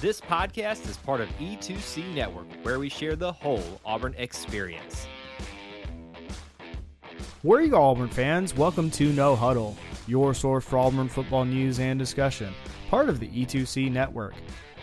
This podcast is part of E2C Network, where we share the whole Auburn experience. Where are you, Auburn fans? Welcome to No Huddle, your source for Auburn football news and discussion, part of the E2C Network.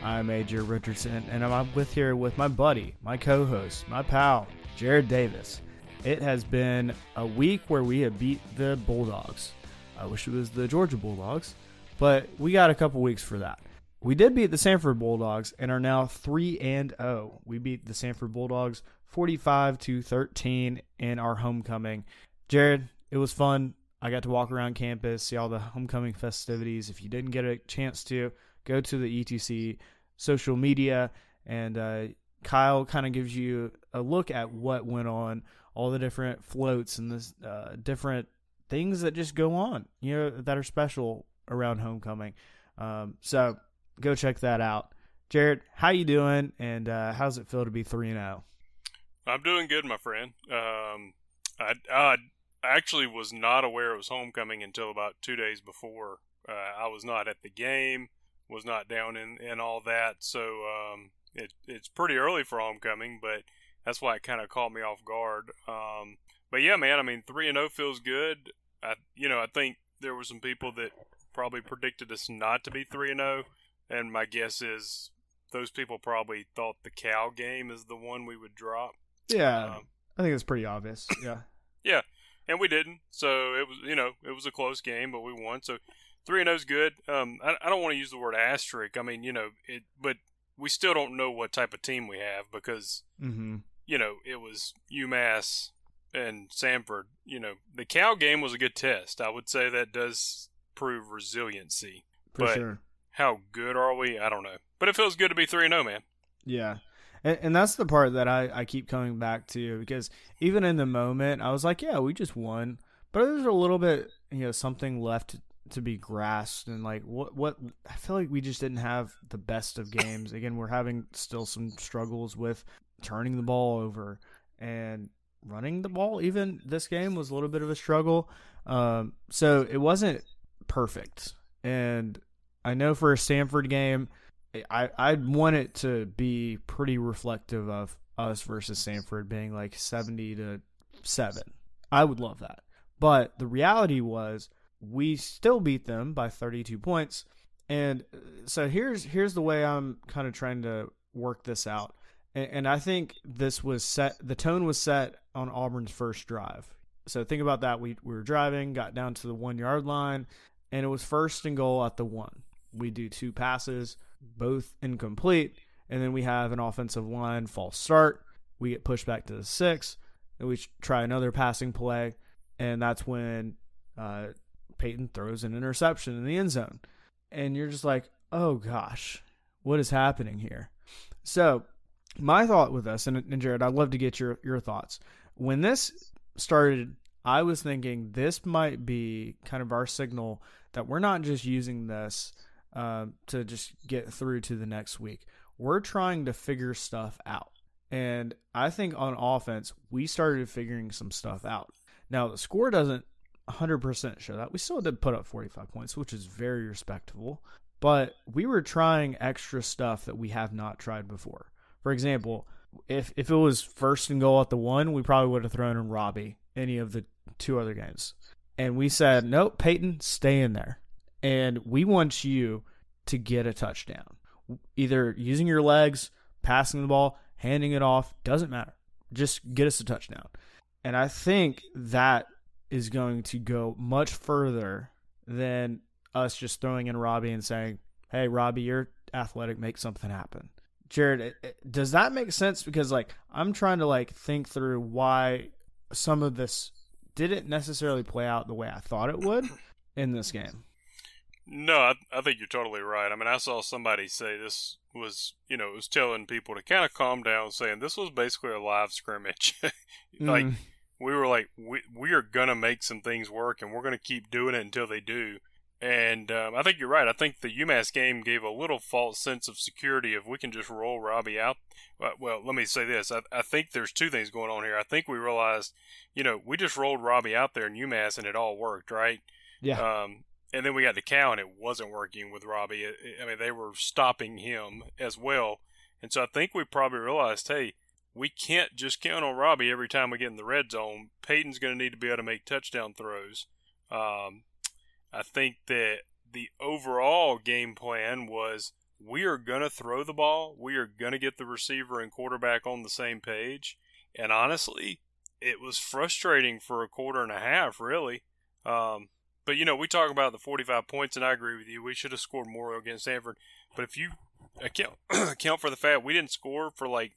I'm AJ Richardson, and I'm with here with my buddy, my co-host, my pal, Jared Davis. It has been a week where we have beat the Bulldogs. I wish it was the Georgia Bulldogs, but we got a couple weeks for that. We did beat the Samford Bulldogs and are now 3 and 0. We beat the Samford Bulldogs 45 to 13 in our homecoming. Jared, it was fun. I got to walk around campus, see all the homecoming festivities. If you didn't get a chance to, go to the E2C social media and uh, Kyle kind of gives you a look at what went on, all the different floats and the uh, different things that just go on, you know, that are special around homecoming. Um, so go check that out. Jared, how you doing? And uh, how's it feel to be three and zero? Oh? I'm doing good, my friend. Um, I, I actually was not aware it was homecoming until about two days before. Uh, I was not at the game, was not down in, in all that, so um, it, it's pretty early for homecoming, but that's why it kind of caught me off guard. Um, but yeah, man, I mean, three and zero feels good. I, you know, I think there were some people that probably predicted us not to be three and zero, and my guess is those people probably thought the Cal game is the one we would drop. Yeah, um, I think it's pretty obvious. Yeah, yeah, and we didn't. So it was, you know, it was a close game, but we won. So three and zero is good. Um, I, I don't want to use the word asterisk. I mean, you know, it, but we still don't know what type of team we have because, mm-hmm. you know, it was UMass and Samford. You know, the Cal game was a good test. I would say that does prove resiliency. For but sure. How good are we? I don't know. But it feels good to be 3 0, man. Yeah. And, and that's the part that I, I keep coming back to because even in the moment, I was like, yeah, we just won. But there's a little bit, you know, something left to be grasped and like what what I feel like we just didn't have the best of games. Again, we're having still some struggles with turning the ball over and running the ball. Even this game was a little bit of a struggle. Um, so it wasn't perfect. And I know for a Samford game, I I'd want it to be pretty reflective of us versus Samford being like seventy to seven. I would love that. But the reality was we still beat them by 32 points. And uh, so here's here's the way I'm kind of trying to work this out. And, and I think this was set. The tone was set on Auburn's first drive. So think about that. We we were driving, got down to the one yard line, and it was first and goal at the one. We do two passes, both incomplete, and then we have an offensive line false start. We get pushed back to the six, and we try another passing play, and that's when uh, Payton throws an interception in the end zone. And you're just like, oh gosh, what is happening here? So, my thought with this, and, and Jared, I'd love to get your, your thoughts. When this started, I was thinking this might be kind of our signal that we're not just using this uh, to just get through to the next week. We're trying to figure stuff out. And I think on offense, we started figuring some stuff out. Now, the score doesn't 100% show that. We still did put up 45 points, which is very respectable. But we were trying extra stuff that we have not tried before. For example, if if it was first and goal at the one, we probably would have thrown in Robbie any of the two other games. And we said, nope, Payton, stay in there. And we want you to get a touchdown. Either using your legs, passing the ball, handing it off, doesn't matter. Just get us a touchdown. And I think that is going to go much further than us just throwing in Robbie and saying, "Hey, Robbie, you're athletic, make something happen." Jared, does that make sense? Because like I'm trying to like think through why some of this didn't necessarily play out the way I thought it would in this game. No, I, I think you're totally right. I mean, I saw somebody say this was, you know, it was telling people to kind of calm down, saying this was basically a live scrimmage. like, mm we were like, we, we are going to make some things work and we're going to keep doing it until they do. And um, I think you're right. I think the UMass game gave a little false sense of security if we can just roll Robbie out. Well, let me say this. I, I think there's two things going on here. I think we realized, you know, we just rolled Robbie out there in UMass and it all worked, right? Yeah. Um, and then we got to Cal, and it wasn't working with Robbie. I mean, they were stopping him as well, and so I think we probably realized, hey, we can't just count on Robbie every time we get in the red zone. Payton's going to need to be able to make touchdown throws. Um, I think that the overall game plan was we are going to throw the ball. We are going to get the receiver and quarterback on the same page. And honestly, it was frustrating for a quarter and a half, really. Um, but, you know, we talk about the 45 points, and I agree with you. We should have scored more against Samford. But if you account, account for the fact we didn't score for like,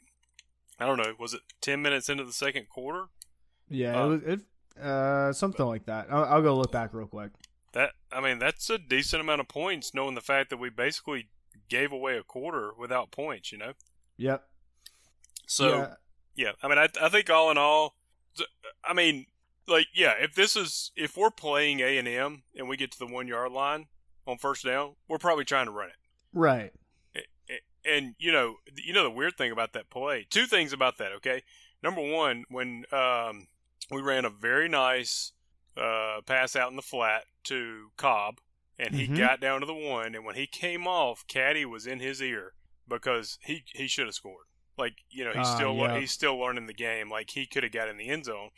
I don't know, was it 10 minutes into the second quarter? Yeah, uh, it was it, uh, something like that. I'll, I'll go look back real quick. That I mean, that's a decent amount of points, knowing the fact that we basically gave away a quarter without points. You know. Yep. So yeah, yeah I mean, I I think all in all, I mean, like yeah, if this is if we're playing A and M and we get to the one yard line on first down, we're probably trying to run it. Right. And you know, you know the weird thing about that play. Two things about that. Okay. Number one, when um, we ran a very nice uh, pass out in the flat to Cobb, and he mm-hmm. got down to the one. And when he came off, Caddy was in his ear because he he should have scored. Like you know, he's uh, still yeah. he's still learning the game. Like he could have got in the end zone.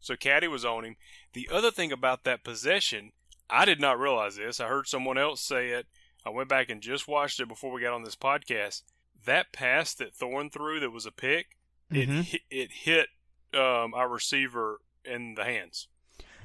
So Caddy was on him. The other thing about that possession, I did not realize this. I heard someone else say it. I went back and just watched it before we got on this podcast. That pass that Thorne threw, that was a pick. Mm-hmm. It it hit um, our receiver in the hands.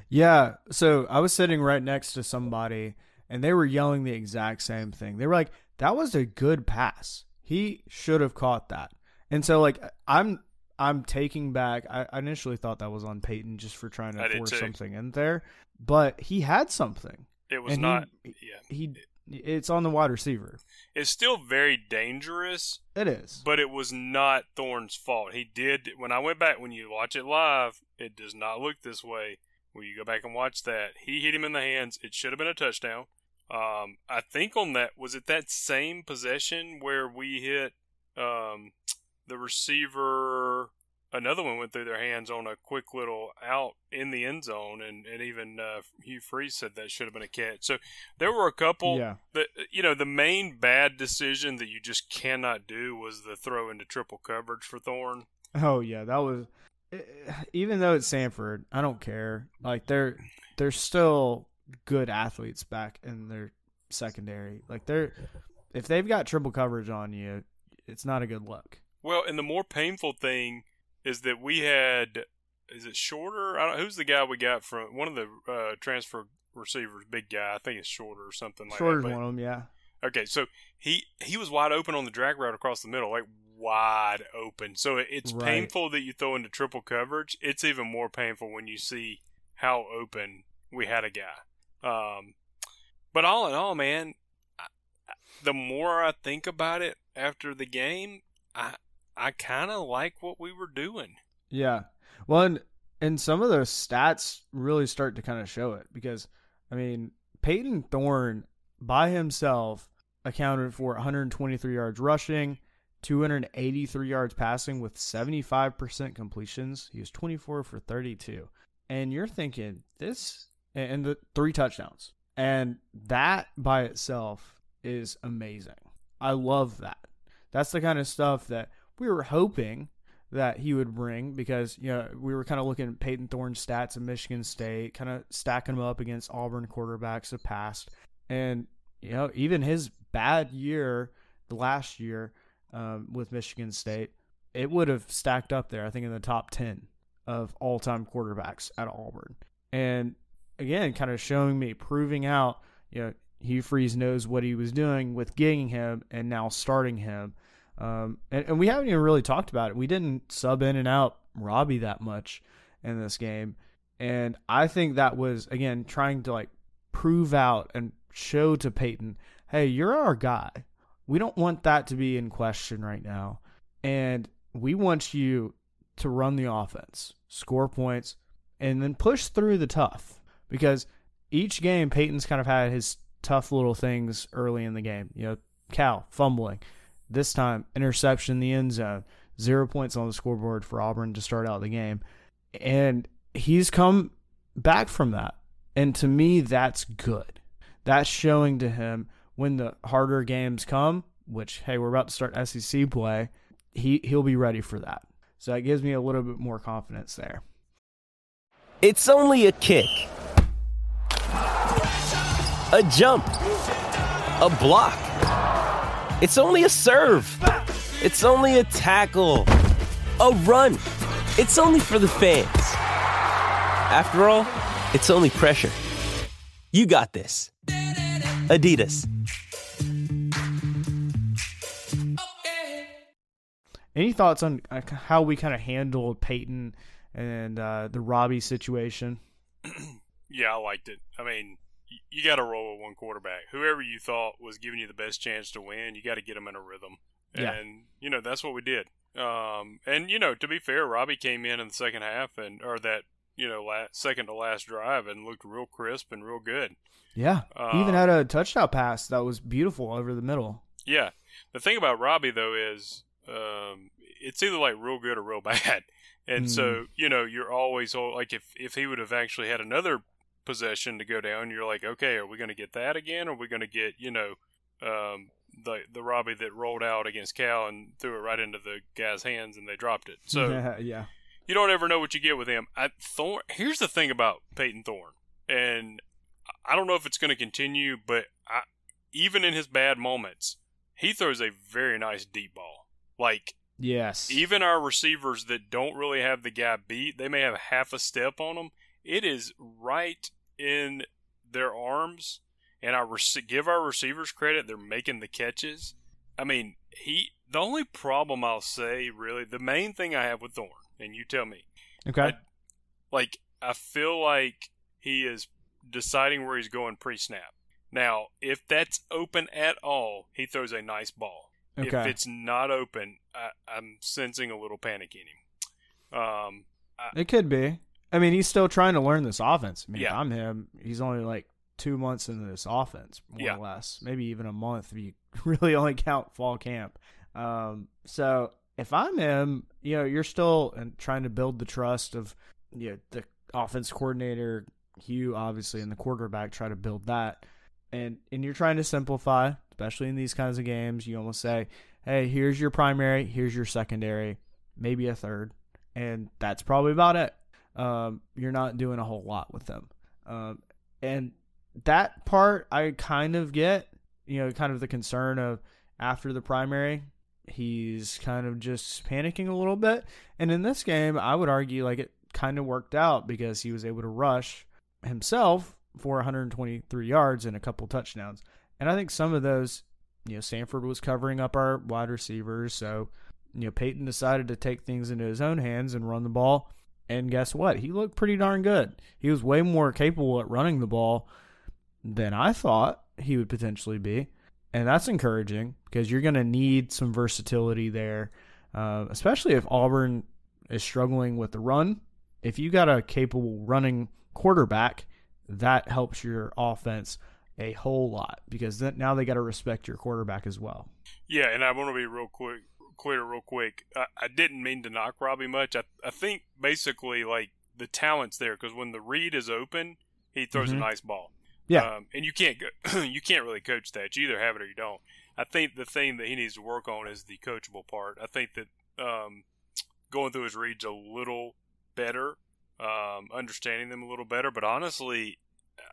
Yeah. So I was sitting right next to somebody and they were yelling the exact same thing. They were like, that was a good pass. He should have caught that. And so like I'm I'm taking back I initially thought that was on Payton just for trying to force something in there. But he had something. It was not he, yeah. He it's on the wide receiver. It's still very dangerous. It is. But it was not Thorne's fault. He did when I went back when you watch it live, it does not look this way where you go back and watch that. He hit him in the hands. It should have been a touchdown. Um, I think on that was it that same possession where we hit um, the receiver. Another one went through their hands on a quick little out in the end zone, and and even uh, Hugh Freeze said that should have been a catch. So there were a couple. Yeah. That you know the main bad decision that you just cannot do was the throw into triple coverage for Thorne. Oh yeah, that was even though it's Samford, I don't care. Like they're they're still good athletes back in their secondary. Like they're if they've got triple coverage on you, it's not a good look. Well, and the more painful thing is that we had is it shorter? I don't who's the guy we got from one of the uh, transfer receivers, big guy. I think it's shorter or something like Shorter's that. Shorter's one of them, yeah. Okay, so he he was wide open on the drag route across the middle. Like wide open. So it's right. painful that you throw into triple coverage. It's even more painful when you see how open we had a guy. Um, but all in all, man, I, the more I think about it after the game, I I kind of like what we were doing. Yeah. Well, and, and some of those stats really start to kind of show it because, I mean, Payton Thorne by himself accounted for 123 yards rushing, 283 yards passing with 75% completions. He was 24 for 32. And you're thinking, this, and the three touchdowns. And that by itself is amazing. I love that. That's the kind of stuff that we were hoping that he would bring because you know we were kind of looking at Payton Thorne's stats at Michigan State, kind of stacking them up against Auburn quarterbacks of past, and you know even his bad year, the last year, um, with Michigan State, it would have stacked up there, I think, in the top 10 of all time quarterbacks at Auburn. And again, kind of showing me, proving out, you know, Hugh Freeze knows what he was doing with getting him and now starting him. Um, and, and we haven't even really talked about it. We didn't sub in and out Robbie that much in this game. And I think that was, again, trying to like prove out and show to Payton, hey, you're our guy. We don't want that to be in question right now. And we want you to run the offense, score points, and then push through the tough. Because each game, Payton's kind of had his tough little things early in the game. You know, Cal fumbling. This time, interception in the end zone. Zero points on the scoreboard for Auburn to start out the game. And he's come back from that. And to me, that's good. that's showing to him when the harder games come, which hey, we're about to start SEC play, he he'll be ready for that. So it gives me a little bit more confidence there. It's only a kick. A jump. A block. It's only a serve. It's only a tackle. A run. It's only for the fans. After all, it's only pressure. You got this. Adidas. Any thoughts on uh, how we kind of handled Payton and uh, the Robbie situation? yeah, I liked it. I mean, you got to roll with one quarterback. Whoever you thought was giving you the best chance to win, you got to get them in a rhythm. Yeah. And you know that's what we did. Um, and you know, to be fair, Robbie came in in the second half and or that you know last, second to last drive and looked real crisp and real good. Yeah, he even Um, had a touchdown pass that was beautiful over the middle. Yeah. The thing about Robbie though is um, it's either like real good or real bad. And so, you know, you're always like if if he would have actually had another possession to go down, you're like, okay, are we going to get that again? Are we going to get, you know, um, the the Robbie that rolled out against Cal and threw it right into the guy's hands and they dropped it. So yeah, yeah, you don't ever know what you get with him. I, Thorne. Here's the thing about Payton Thorne, and I don't know if it's going to continue, but I, even in his bad moments, he throws a very nice deep ball. Like yes, even our receivers that don't really have the guy beat, they may have half a step on them. It is right in their arms, and I rec- give our receivers credit; they're making the catches. I mean, he. The only problem I'll say, really, the main thing I have with Thorne, and you tell me, okay, I- like I feel like he is deciding where he's going pre-snap. Now, if that's open at all, he throws a nice ball. If it's not open, I, I'm sensing a little panic in him. Um, It could be. I mean, he's still trying to learn this offense. I mean, if Yeah. I'm him, he's only like two months into this offense, more Yeah. or less. Maybe even a month if you really only count fall camp. Um, so if I'm him, you know, you're still trying to build the trust of you know, the offense coordinator, Hugh, obviously, and the quarterback. Try to build that, and and you're trying to simplify, especially in these kinds of games. You almost say, "Hey, here's your primary, here's your secondary, maybe a third, and that's probably about it." Um, you're not doing a whole lot with them. Um, and that part I kind of get, you know, kind of the concern of after the primary, he's kind of just panicking a little bit. And in this game, I would argue like it kind of worked out because he was able to rush himself for 123 yards and a couple touchdowns. And I think some of those, you know, Samford was covering up our wide receivers. So, you know, Payton decided to take things into his own hands and run the ball. And guess what? He looked pretty darn good. He was way more capable at running the ball than I thought he would potentially be. And that's encouraging because you're going to need some versatility there, uh, especially if Auburn is struggling with the run. If you got a capable running quarterback, that helps your offense a whole lot because then, now they got to respect your quarterback as well. yeah, and I want to be real quick, clear, real quick. I, I didn't mean to knock Robbie much. I, I think basically like the talent's there because when the read is open, he throws Mhm. a nice ball. Yeah. um, and you can't go, you can't really coach that. You either have it or you don't. I think the thing that he needs to work on is the coachable part. I think that um, going through his reads a little better, um, understanding them a little better. But honestly,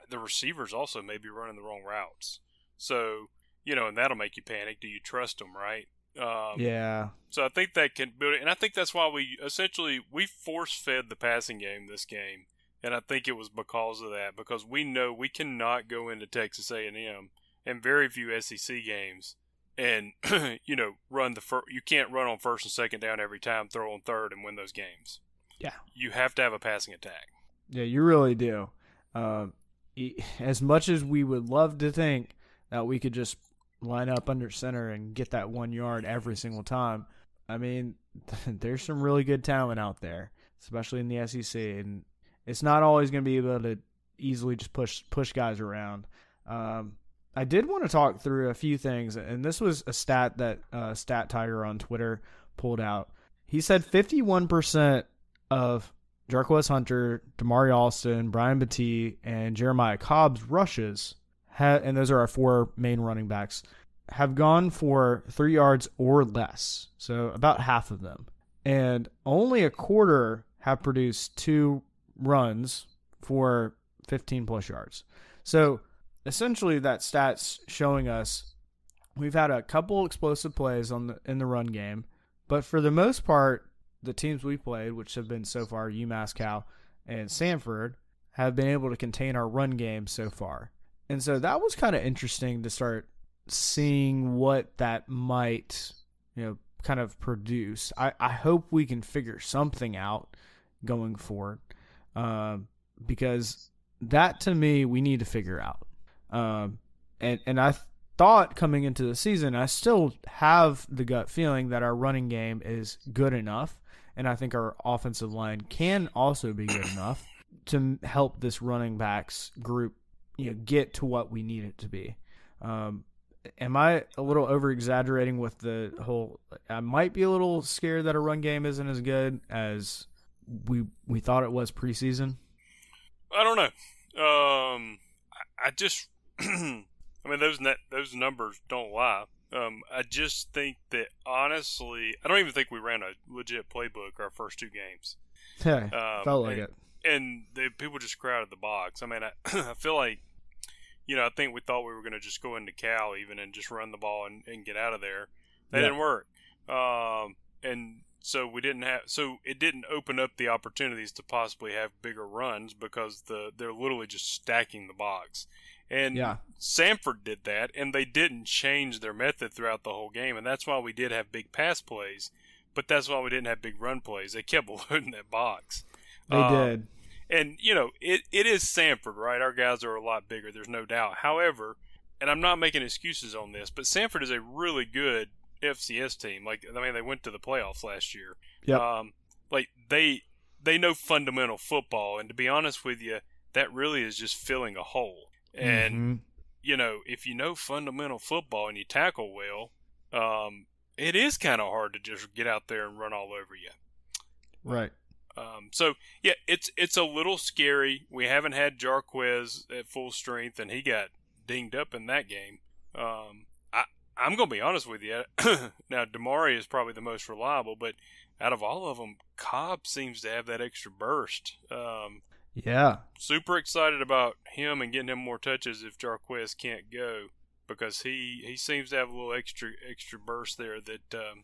the receivers also may be running the wrong routes. So you know, and that'll make you panic. Do you trust them, right? Um, yeah. so I think that can build it, and I think that's why we essentially we force fed the passing game this game, and I think it was because of that because we know we cannot go into Texas A and M and very few SEC games and you know run the fir- you can't run on first and second down every time, throw on third and win those games. Yeah. You have to have a passing attack. Yeah, you really do. E- as much as we would love to think that we could just line up under center and get that one yard every single time, I mean, there's some really good talent out there, especially in the SEC, and it's not always going to be able to easily just push push guys around. Um, I did want to talk through a few things, and this was a stat that uh, Stat Tiger on Twitter pulled out. He said 51% of Jarquez Hunter, Damari Alston, Brian Battie, and Jeremiah Cobb's rushes ha- and those are our four main running backs, have gone for three yards or less. So about half of them. And only a quarter have produced two runs for 15 plus yards. So essentially, that stat's showing us we've had a couple explosive plays on the in the run game, but for the most part, the teams we played, which have been so far UMass Cal and Samford, have been able to contain our run game so far. And so that was kind of interesting to start seeing what that might, you know, kind of produce. I, I hope we can figure something out going forward. Um, because that to me we need to figure out. Um, and and I thought coming into the season, I still have the gut feeling that our running game is good enough, and I think our offensive line can also be good enough to help this running backs group, you know, get to what we need it to be. Um, am I a little over exaggerating with the whole? I might be a little scared that a run game isn't as good as we we thought it was preseason. I don't know. Um, I, I just, I mean, those net, those numbers don't lie. Um, I just think that honestly, I don't even think we ran a legit playbook our first two games. Yeah, Um, felt like and, it. and the people just crowded the box. I mean, I, I feel like, you know, I think we thought we were going to just go into Cal even and just run the ball and, and get out of there. That Yeah. didn't work. Um, and so we didn't have, so it didn't open up the opportunities to possibly have bigger runs because the they're literally just stacking the box. And Yeah. Samford did that, and they didn't change their method throughout the whole game, and that's why we did have big pass plays. But that's why we didn't have big run plays. They kept loading that box. They Um, did. And you know it, it is Samford, right? Our guys are a lot bigger. There's no doubt. However, and I'm not making excuses on this, but Samford is a really good FCS team. Like I mean, they went to the playoffs last year. Yep. Um, like they they know fundamental football, and to be honest with you, that really is just filling a hole. And Mhm. you know, if you know fundamental football and you tackle well, um, it is kind of hard to just get out there and run all over you. right. Um, so yeah, it's it's a little scary. We haven't had Jarquez at full strength, and he got dinged up in that game. Um, I I'm gonna be honest with you. now Damari is probably the most reliable, but out of all of them, Cobb seems to have that extra burst. Um, Yeah. super excited about him and getting him more touches if Jarquez can't go because he he seems to have a little extra extra burst there that um,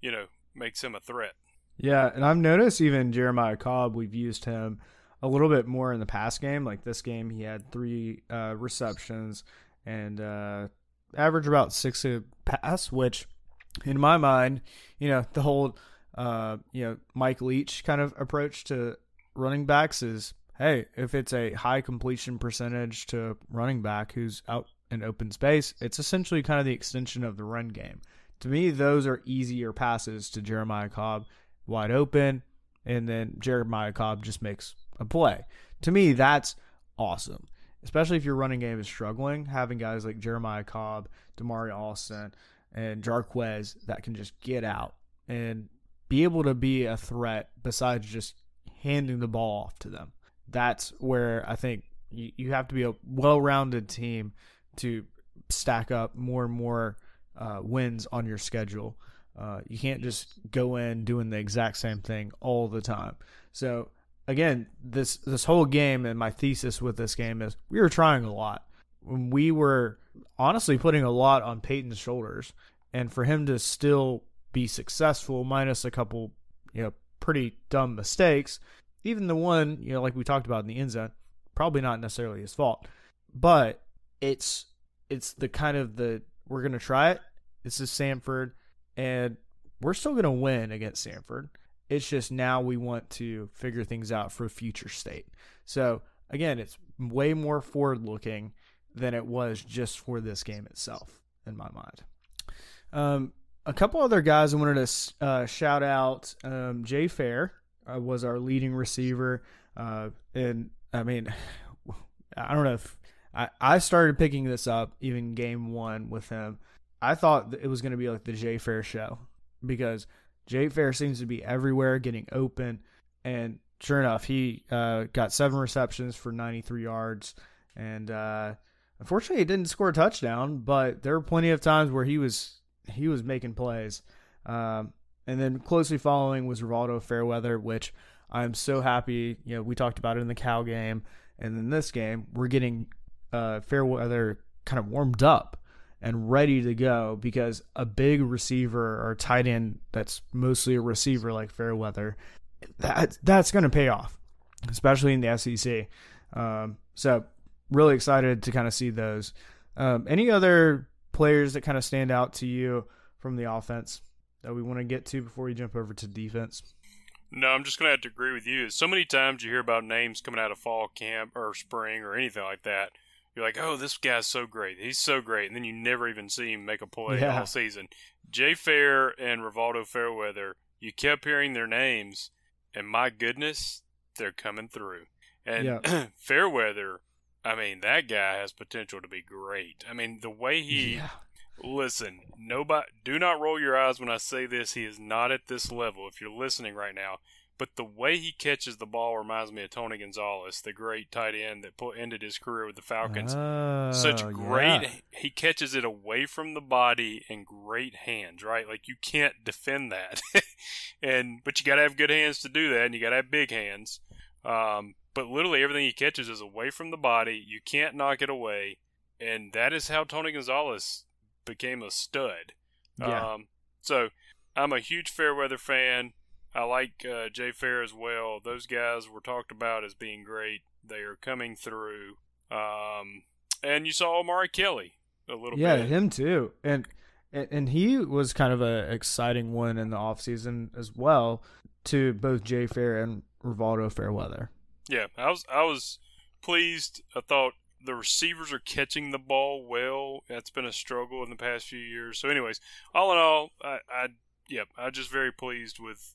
you know makes him a threat. Yeah, and I've noticed even Jeremiah Cobb, we've used him a little bit more in the past game. Like this game, he had three uh, receptions and uh, average about six a pass, which in my mind, you know, the whole uh, you know Mike Leach kind of approach to running backs is, hey, if it's a high completion percentage to running back who's out in open space, it's essentially kind of the extension of the run game. To me, those are easier passes to Jeremiah Cobb wide open, and then Jeremiah Cobb just makes a play. To me, that's awesome. Especially if your running game is struggling, having guys like Jeremiah Cobb, Damari Alston, and Jarquez that can just get out and be able to be a threat besides just handing the ball off to them. That's where I think you, you have to be a well rounded team to stack up more and more uh, wins on your schedule. Uh, you can't just go in doing the exact same thing all the time. So again, this this whole game and my thesis with this game is we were trying a lot. We were honestly putting a lot on Payton's shoulders, and for him to still be successful, minus a couple, you know, pretty dumb mistakes. Even the one, you know, like we talked about in the end zone, probably not necessarily his fault, but it's it's the kind of the we're gonna try it. This is Samford and we're still going to win against Samford. It's just now we want to figure things out for a future state. So again, it's way more forward looking than it was just for this game itself, in my mind. Um, a couple other guys I wanted to uh, shout out. Um, Jay Fair uh, was our leading receiver, uh, and I mean, I don't know if I, I started picking this up even game one with him. I thought it was going to be like the Jay Fair show because Jay Fair seems to be everywhere, getting open, and sure enough, he uh, got seven receptions for 93 yards and uh, Unfortunately, he didn't score a touchdown, but there were plenty of times where he was he was making plays. Um, and then closely following was Rivaldo Fairweather, which I'm so happy. You know, we talked about it in the Cal game, and in this game, we're getting uh, Fairweather kind of warmed up and ready to go because a big receiver or tight end that's mostly a receiver like Fairweather, that that's going to pay off, especially in the SEC. Um, so really excited to kind of see those. Um, any other players that kind of stand out to you from the offense that we want to get to before we jump over to defense? No, I'm just going to have to agree with you. So many times you hear about names coming out of fall camp or spring or anything like that. You're like, oh, this guy's so great. He's so great. And then you never even see him make a play Yeah. all season. Jay Fair and Rivaldo Fairweather, you kept hearing their names, and my goodness, they're coming through. And Yeah. Fairweather, I mean, that guy has potential to be great. I mean, the way he. yeah. Listen, nobody do not roll your eyes when I say this. He is not at this level if you're listening right now. But the way he catches the ball reminds me of Tony Gonzalez, the great tight end that put, ended his career with the Falcons. Such Oh, great yeah. he catches it away from the body and great hands, right? Like you can't defend that. and but you got to have good hands to do that and you got to have big hands. Um, but literally everything he catches is away from the body. You can't knock it away. And that is how Tony Gonzalez became a stud. Yeah. Um, so I'm a huge Fairweather fan. I like uh, Jay Fair as well. Those guys were talked about as being great. They are coming through. Um, and you saw Omari Kelly a little bit. yeah, bit. him too. And and and he was kind of an exciting one in the offseason as well to both Jay Fair and Rivaldo Fairweather. Yeah, I was I was pleased. I thought the receivers are catching the ball well. That's been a struggle in the past few years. So, anyways, all in all, I, I yeah, I'm just very pleased with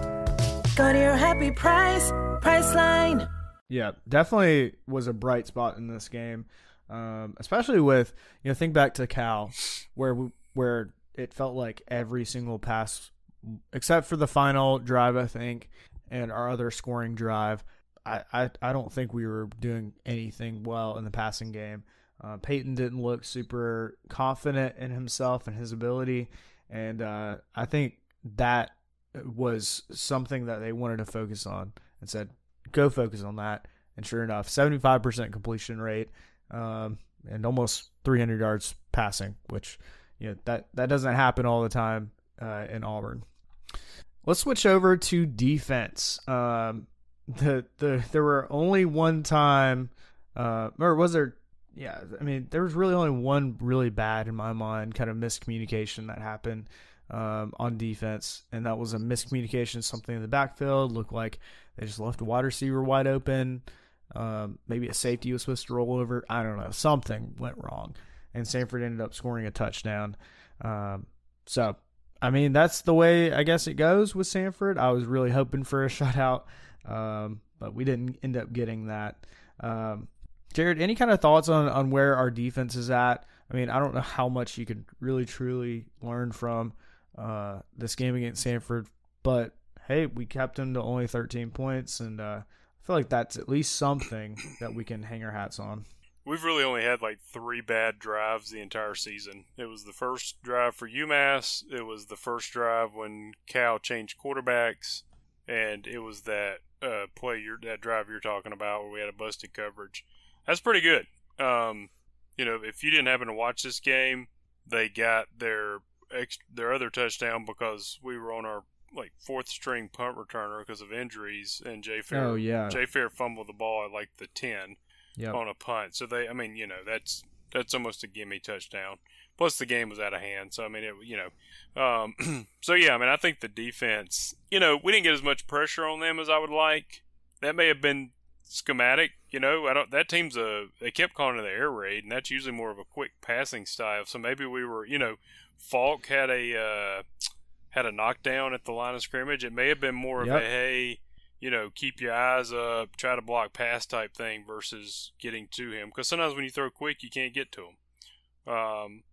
Go to your happy price, Priceline. Yeah, definitely was a bright spot in this game, um, especially with you know think back to Cal, where we, where it felt like every single pass, except for the final drive, I think, and our other scoring drive. I, I, I don't think we were doing anything well in the passing game. Uh, Payton didn't look super confident in himself and his ability, and uh, I think that was something that they wanted to focus on and said, go focus on that. And sure enough, 75% completion rate um, and almost 300 yards passing, which you know that that doesn't happen all the time uh, in Auburn. Let's switch over to defense. Um, the the there were only one time, uh, or was there? Yeah, I mean there was really only one really bad in my mind kind of miscommunication that happened um, on defense, and that was a miscommunication. Something in the backfield looked like they just left a wide receiver wide open. Um, maybe a safety was supposed to roll over. I don't know. Something went wrong, and Samford ended up scoring a touchdown. Um, so, I mean, that's the way I guess it goes with Samford. I was really hoping for a shutout, um, but we didn't end up getting that. Um, Jared, any kind of thoughts on, on where our defense is at? I mean, I don't know how much you could really truly learn from uh, this game against Samford, but hey, we kept them to only 13 points, and uh, I feel like that's at least something that we can hang our hats on. We've really only had like three bad drives the entire season. It was the first drive for UMass. It was the first drive when Cal changed quarterbacks, and it was that uh, play you're, that drive you're talking about where we had a busted coverage. That's pretty good. Um, you know, if you didn't happen to watch this game, they got their ex- their other touchdown because we were on our like fourth string punt returner because of injuries, and Jay Fair. Oh, yeah. Jay Fair fumbled the ball at like the ten Yep. on a punt. So they, I mean, you know, that's that's almost a gimme touchdown. Plus the game was out of hand. So I mean, it, you know, um, so yeah, I mean, I think the defense, you know, we didn't get as much pressure on them as I would like. That may have been schematic. You know, I don't. That team's a. They kept calling it the air raid, and that's usually more of a quick passing style. So maybe we were. You know, Falk had a uh, had a knockdown at the line of scrimmage. It may have been more Yep. of a hey, you know, keep your eyes up, try to block pass type thing versus getting to him. Because sometimes when you throw quick, you can't get to him. Um,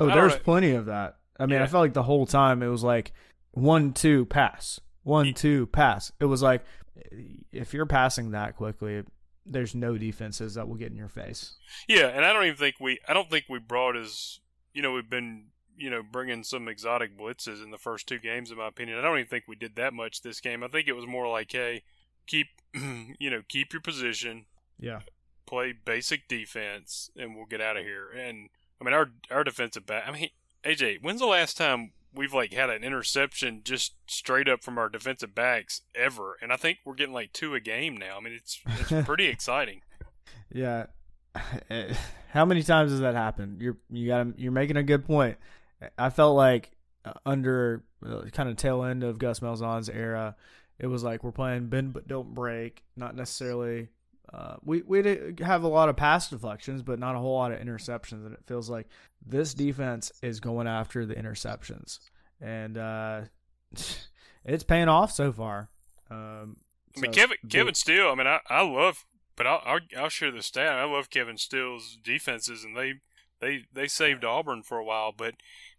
Oh, there's plenty of that. I mean, Yeah. I felt like the whole time it was like one, two, pass, one, Ye- two, pass. It was like if you're passing that quickly, there's no defenses that will get in your face. Yeah, and I don't even think we. I don't think we brought as you know we've been you know bringing some exotic blitzes in the first two games. In my opinion, I don't even think we did that much this game. I think it was more like, hey, keep you know keep your position, Yeah. play basic defense, and we'll get out of here. And I mean our our defensive back. I mean AJ, when's the last time we've like had an interception just straight up from our defensive backs ever? And I think we're getting like two a game now. I mean it's it's pretty exciting. Yeah. How many times has that happened? You're you got you're making a good point. I felt like uh, under uh, kind of tail end of Gus Malzahn's era, it was like we're playing bend but don't break. Not necessarily. Uh, we we have a lot of pass deflections, but not a whole lot of interceptions. And it feels like this defense is going after the interceptions, and uh, it's paying off so far. Um, I mean, Kevin Kevin Steele. I mean, I, I love, but I'll, I'll I'll share the stat. I love Kevin Steele's defenses, and they they they saved Auburn for a while. But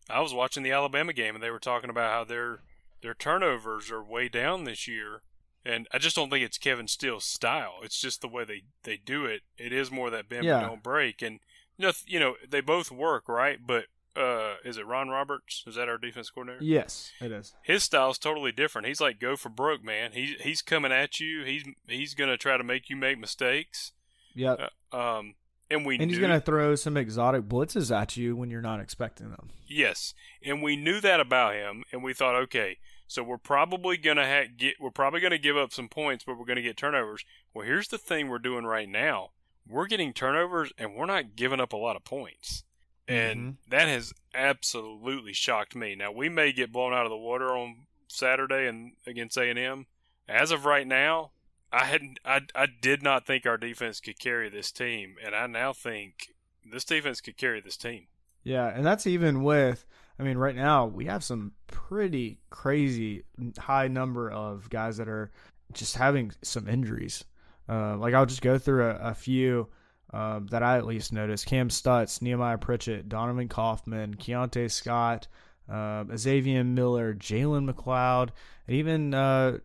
I was watching the Alabama game, and they were talking about how their their turnovers are way down this year. And I just don't think it's Kevin Steele's style. It's just the way they, they do it. It is more that bend Yeah. but don't break. And you know, you know, they both work, right? But uh, is it Ron Roberts? Is that our defense coordinator? Yes, it is. his style's totally different. He's like go for broke, man. He's he's coming at you. He's he's gonna try to make you make mistakes. Yep. Uh, um, and we And he's knew, going to throw some exotic blitzes at you when you're not expecting them. yes, and we knew that about him, and we thought, okay, so we're probably gonna ha- get we're probably gonna give up some points, but we're gonna get turnovers. Well, here's the thing we're doing right now: we're getting turnovers, and we're not giving up a lot of points. And Mhm. that has absolutely shocked me. Now we may get blown out of the water on Saturday and against A and M. As of right now, I hadn't. I I did not think our defense could carry this team, and I now think this defense could carry this team. Yeah, and that's even with. I mean, right now we have some pretty crazy high number of guys that are just having some injuries. Uh, like I'll just go through a, a few um, that I at least noticed: Cam Stutz, Nehemiah Pritchett, Donovan Kaufman, Keontae Scott, uh, Xavier Miller, Jalen McLeod, and even uh,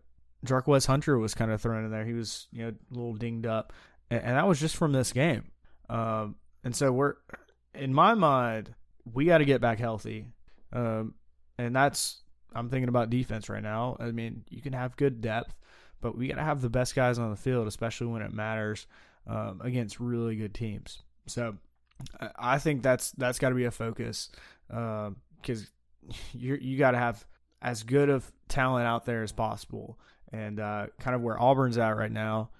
Jarquez Hunter was kind of thrown in there. He was you know a little dinged up, and, and that was just from this game. Um, and so we're in my mind, we got to get back healthy. Um, and that's I'm thinking about defense right now. I mean, you can have good depth, but we got to have the best guys on the field, especially when it matters um, against really good teams. So I- think that's that's got to be a focus because you you got to have as good of talent out there as possible, and uh, kind of where Auburn's at right now.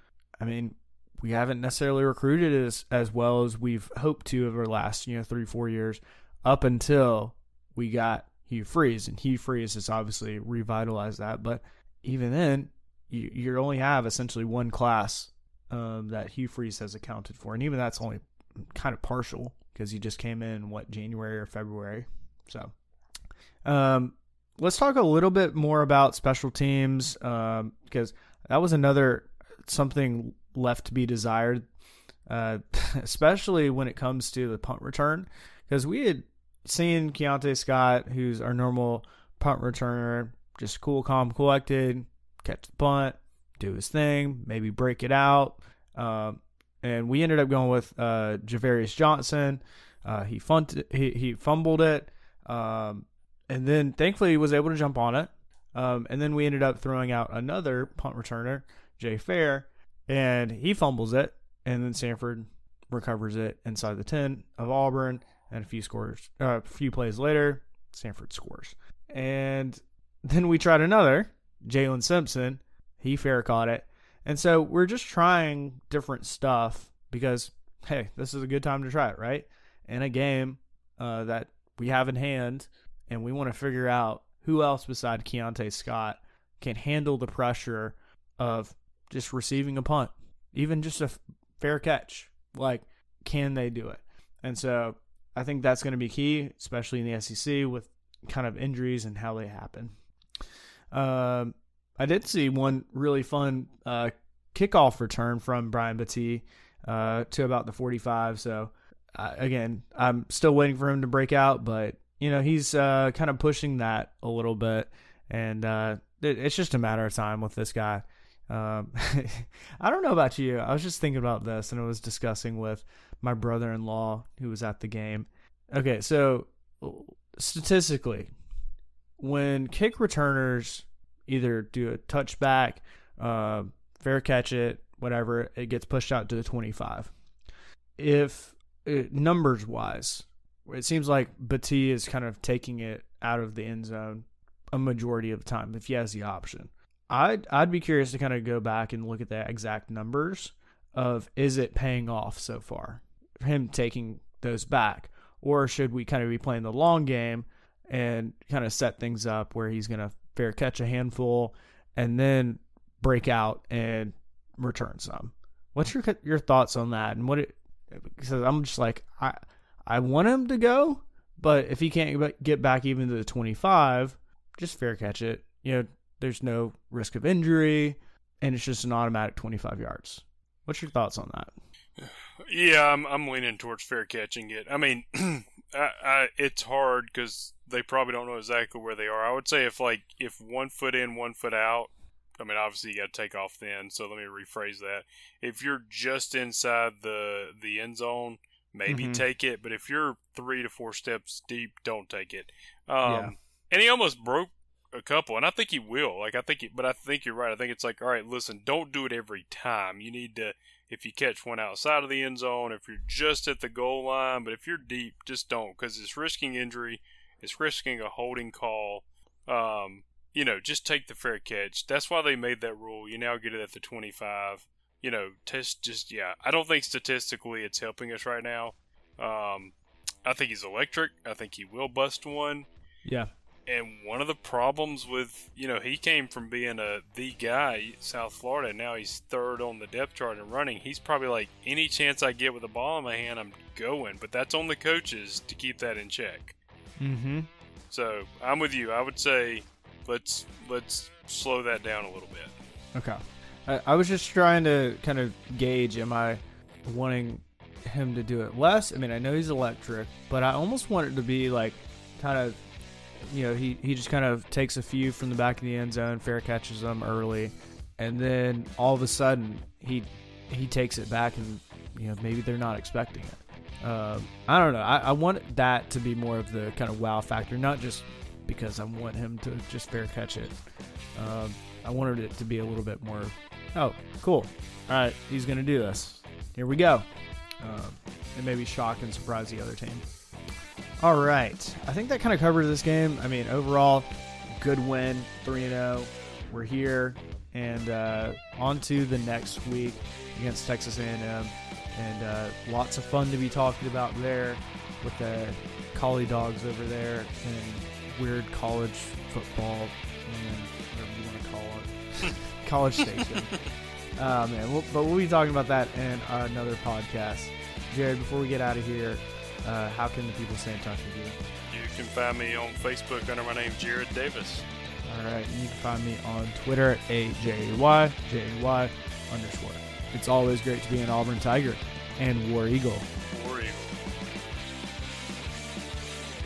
I mean, we haven't necessarily recruited as as well as we've hoped to over the last you know three four years, up until we got Hugh Freeze, and Hugh Freeze has obviously revitalized that. But even then, you you only have essentially one class um, that Hugh Freeze has accounted for, and even that's only kind of partial because he just came in what January or February. So, um, let's talk a little bit more about special teams um, because that was another something left to be desired, uh, especially when it comes to the punt return because we had seen Keontae Scott, who's our normal punt returner, just cool, calm, collected, catch the punt, do his thing, maybe break it out. Um, and we ended up going with uh, Javarius Johnson. Uh, he, funt- he he fumbled it, um, and then thankfully was able to jump on it. Um, and then we ended up throwing out another punt returner, Jay Fair, and he fumbles it, and then Samford recovers it inside the ten of Auburn, and a few scores, uh, a few plays later, Samford scores, and then we tried another, Jalen Simpson, he fair caught it, and so we're just trying different stuff because hey, this is a good time to try it, right? In a game uh, that we have in hand, and we want to figure out who else beside Keontae Scott can handle the pressure of just receiving a punt. even just a fair catch. Like, can they do it? And so I think that's going to be key, especially in the SEC with kind of injuries and how they happen. Um, I did see one really fun uh, kickoff return from Brian Battie uh, to about the 45. So uh, again, I'm still waiting for him to break out, but you know he's uh, kind of pushing that a little bit, and uh, it, it's just a matter of time with this guy. Um, I don't know about you. I was just thinking about this, and I was discussing with my brother-in-law who was at the game. Okay, so statistically, when kick returners either do a touchback, uh, fair catch it, whatever, it gets pushed out to the 25. If it, numbers wise, it seems like Battie is kind of taking it out of the end zone a majority of the time if he has the option. I'd I'd be curious to kind of go back and look at the exact numbers of is it paying off so far? Him taking those back, or should we kind of be playing the long game and kind of set things up where he's going to fair catch a handful and then break out and return some? What's your your thoughts on that? And what it because I'm just like I I want him to go, but if he can't get back even to the 25, just fair catch it. You know, there's no risk of injury, and it's just an automatic 25 yards. What's your thoughts on that? Yeah, I'm I'm leaning towards fair catching it. I mean, I, I, it's hard because they probably don't know exactly where they are. I would say if like if one foot in, one foot out. I mean, obviously you got to take off then. So let me rephrase that. If you're just inside the the end zone, maybe mm-hmm. take it. But if you're three to four steps deep, don't take it. Um, yeah. And he almost broke a couple, and I think he will. Like I think, he, but I think you're right. I think it's like, all right, listen, don't do it every time. You need to, if you catch one outside of the end zone, if you're just at the goal line, but if you're deep, just don't, because it's risking injury, it's risking a holding call. Um, you know, just take the fair catch. That's why they made that rule. You now get it at the 25. You know, test just yeah. I don't think statistically it's helping us right now. Um, I think he's electric. I think he will bust one. Yeah. And one of the problems with, you know, he came from being a the guy, South Florida, now he's third on the depth chart and running. He's probably like, any chance I get with a ball in my hand, I'm going. But that's on the coaches to keep that in check. Mm-hmm. So I'm with you. I would say let's let's slow that down a little bit. Okay. I, I was just trying to kind of gauge, am I wanting him to do it less? I mean, I know he's electric, but I almost want it to be like kind of you know, he, he just kind of takes a few from the back of the end zone, fair catches them early, and then all of a sudden he he takes it back, and you know maybe they're not expecting it. Uh, I don't know. I, I want that to be more of the kind of wow factor, not just because I want him to just fair catch it. Uh, I wanted it to be a little bit more. Oh, cool! All right, he's gonna do this. Here we go, uh, and maybe shock and surprise the other team. All right. I think that kind of covers this game. I mean, overall, good win, 3 0. We're here and uh, on to the next week against Texas A&M. And uh, lots of fun to be talking about there with the collie dogs over there and weird college football and college station. Uh, man, we'll, but we'll be talking about that in another podcast. Jared, before we get out of here, uh, how can the people stay in touch with you? You can find me on Facebook under my name, Jared Davis. All right. And you can find me on Twitter at A-J-A-Y, J-A-Y underscore. It's always great to be an Auburn Tiger and War Eagle.